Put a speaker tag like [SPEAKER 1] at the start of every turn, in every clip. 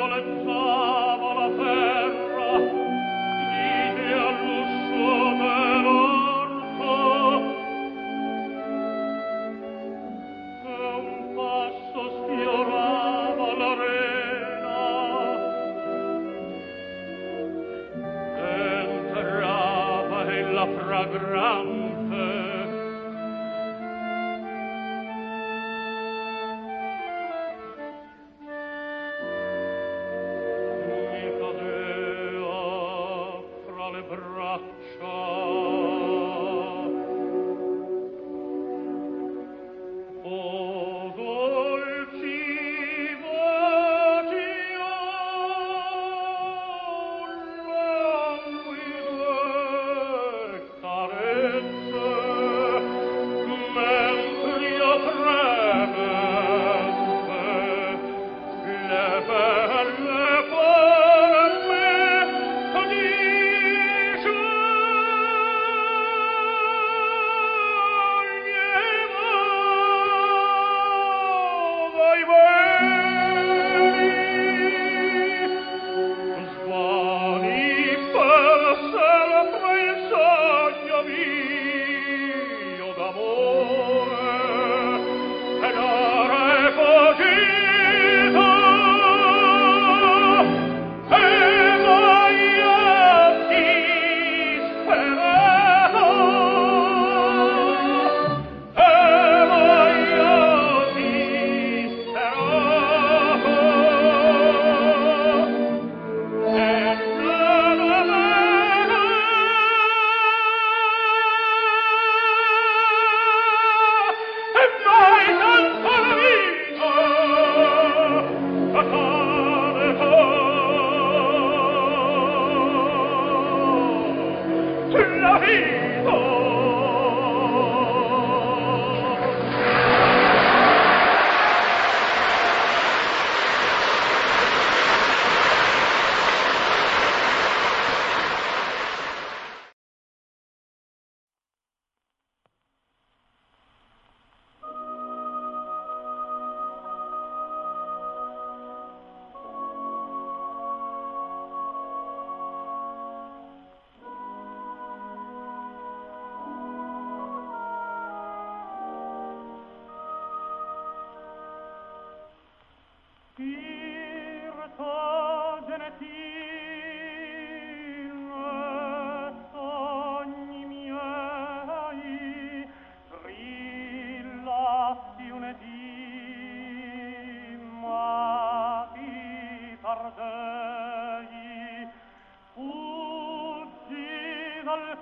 [SPEAKER 1] solenza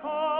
[SPEAKER 1] oh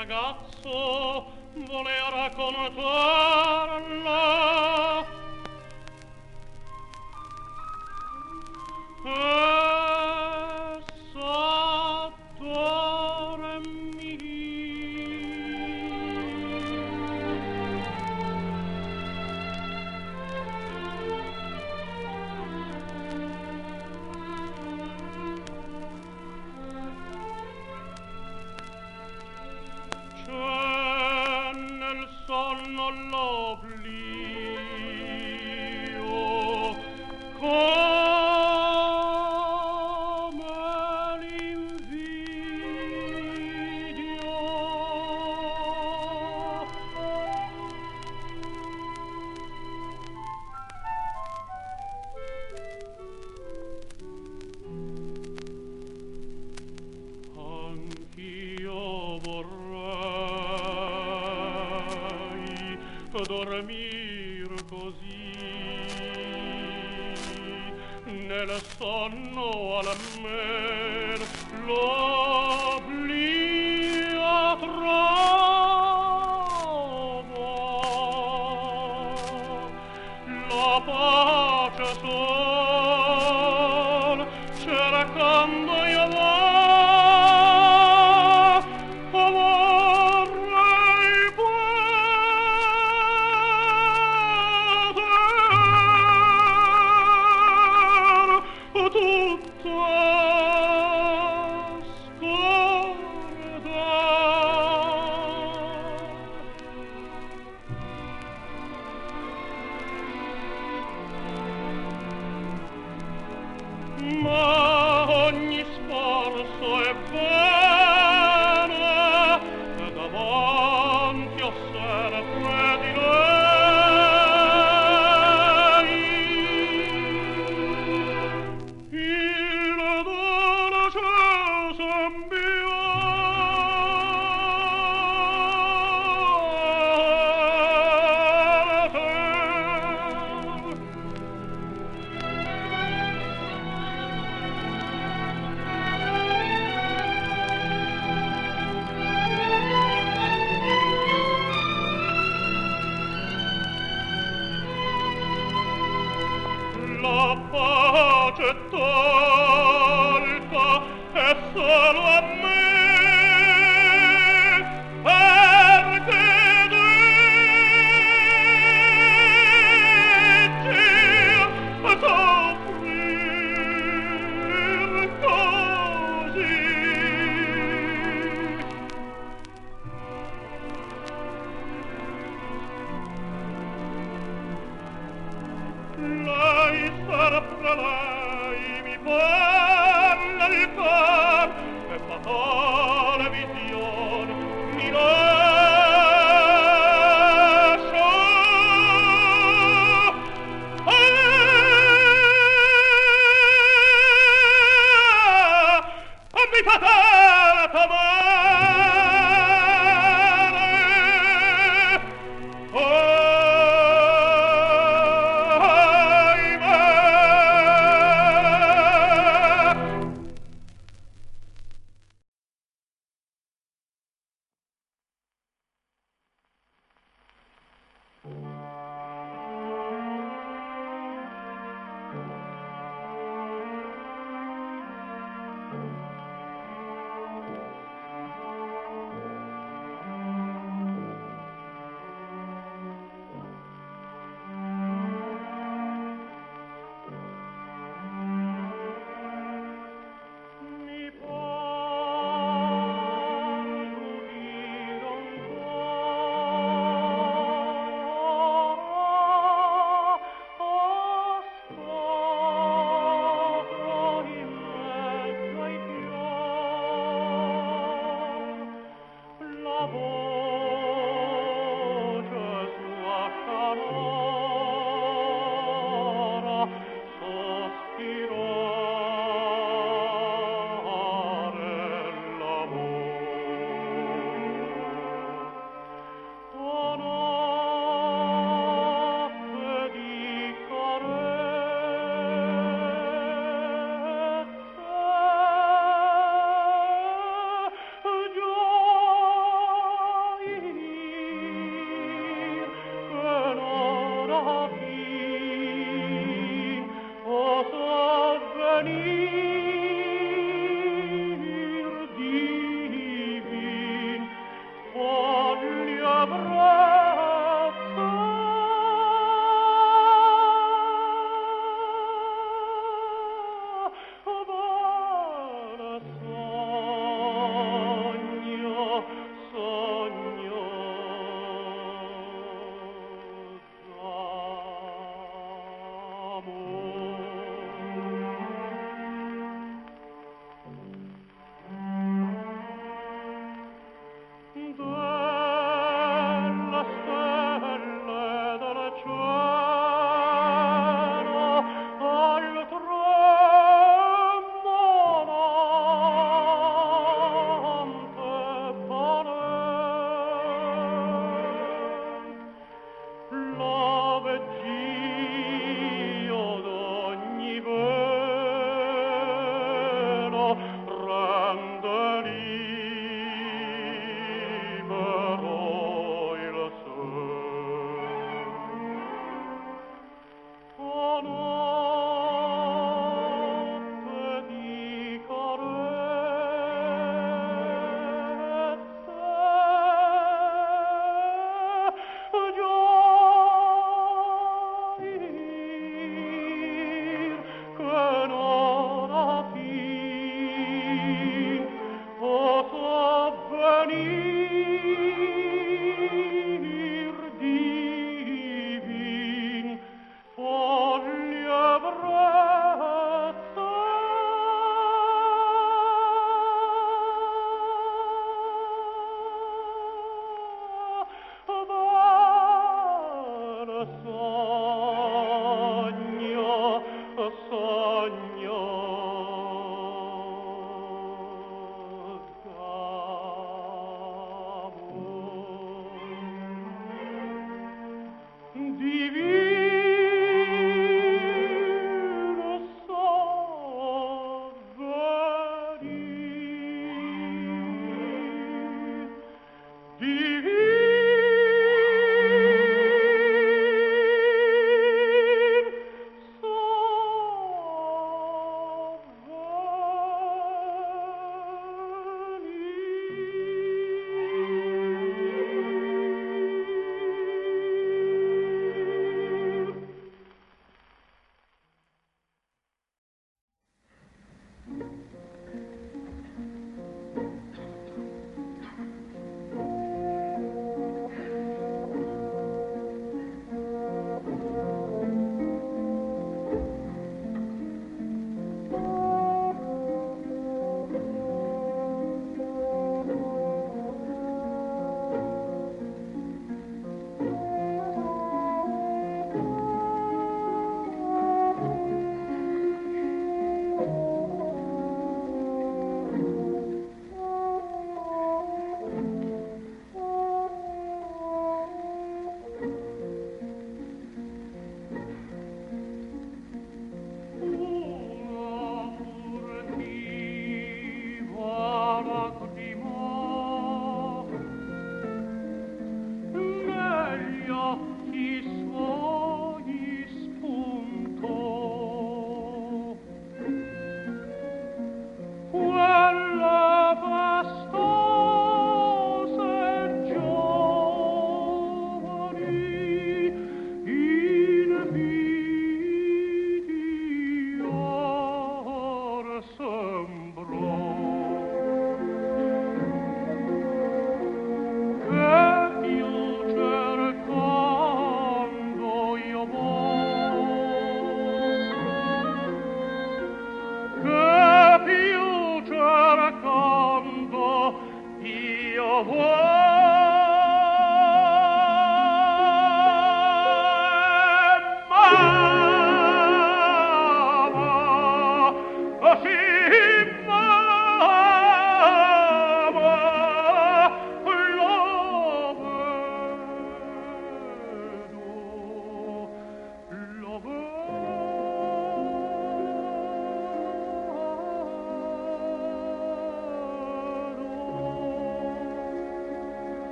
[SPEAKER 1] ragazzo voleva con te. dormire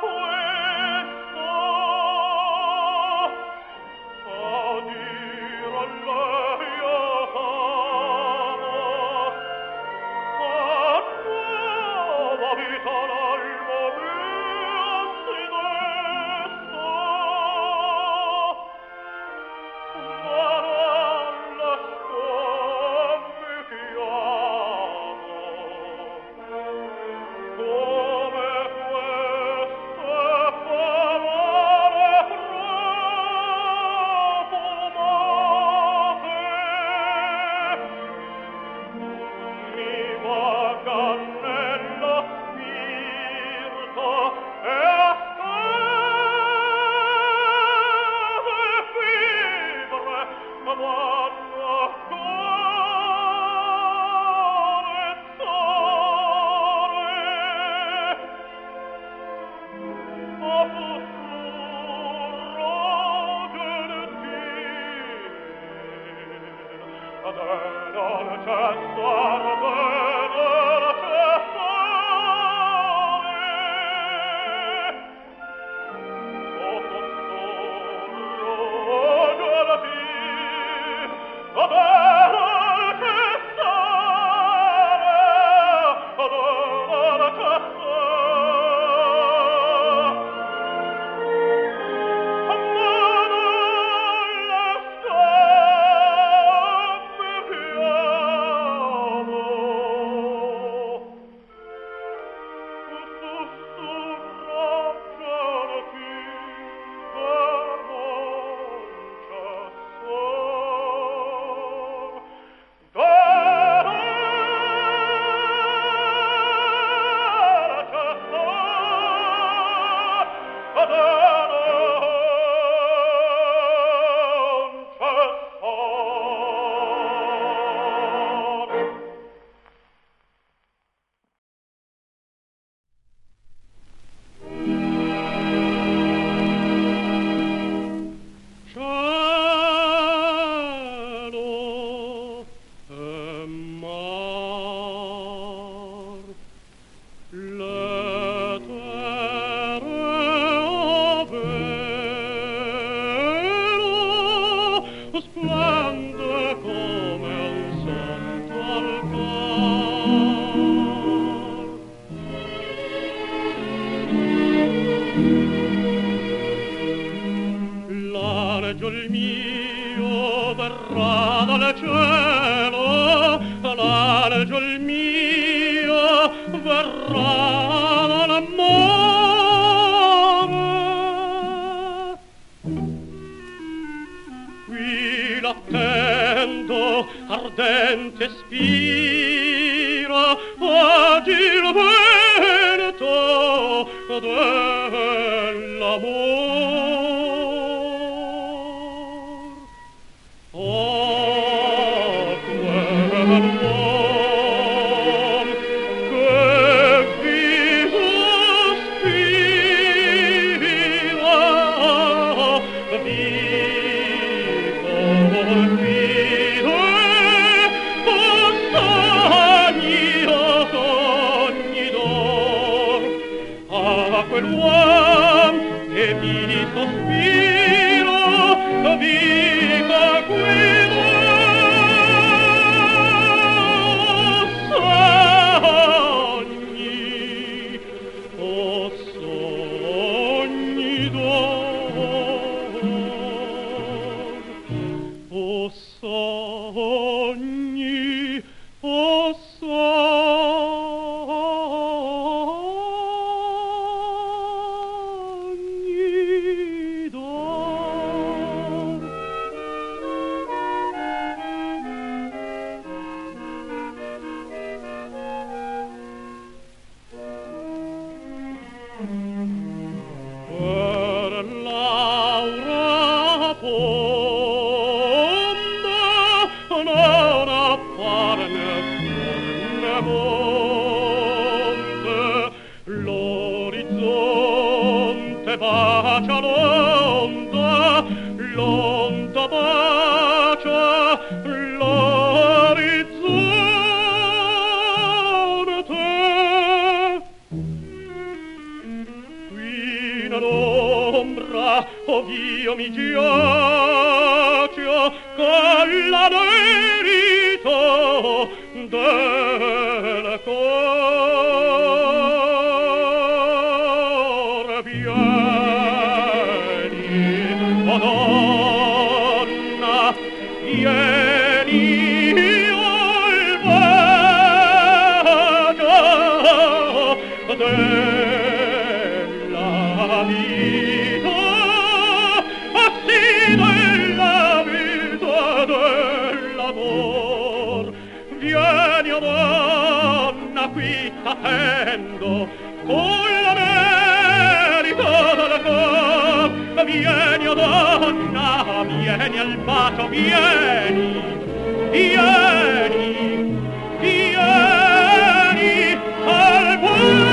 [SPEAKER 1] pure cielo l'angel mio verrà dall'amore qui l'attendo ardente spiro ad il vento dell'amore. la bacia l'orizzonte. Qui in ombra, ov'io mi giro, donna vieni al bacio vieni vieni vieni al bacio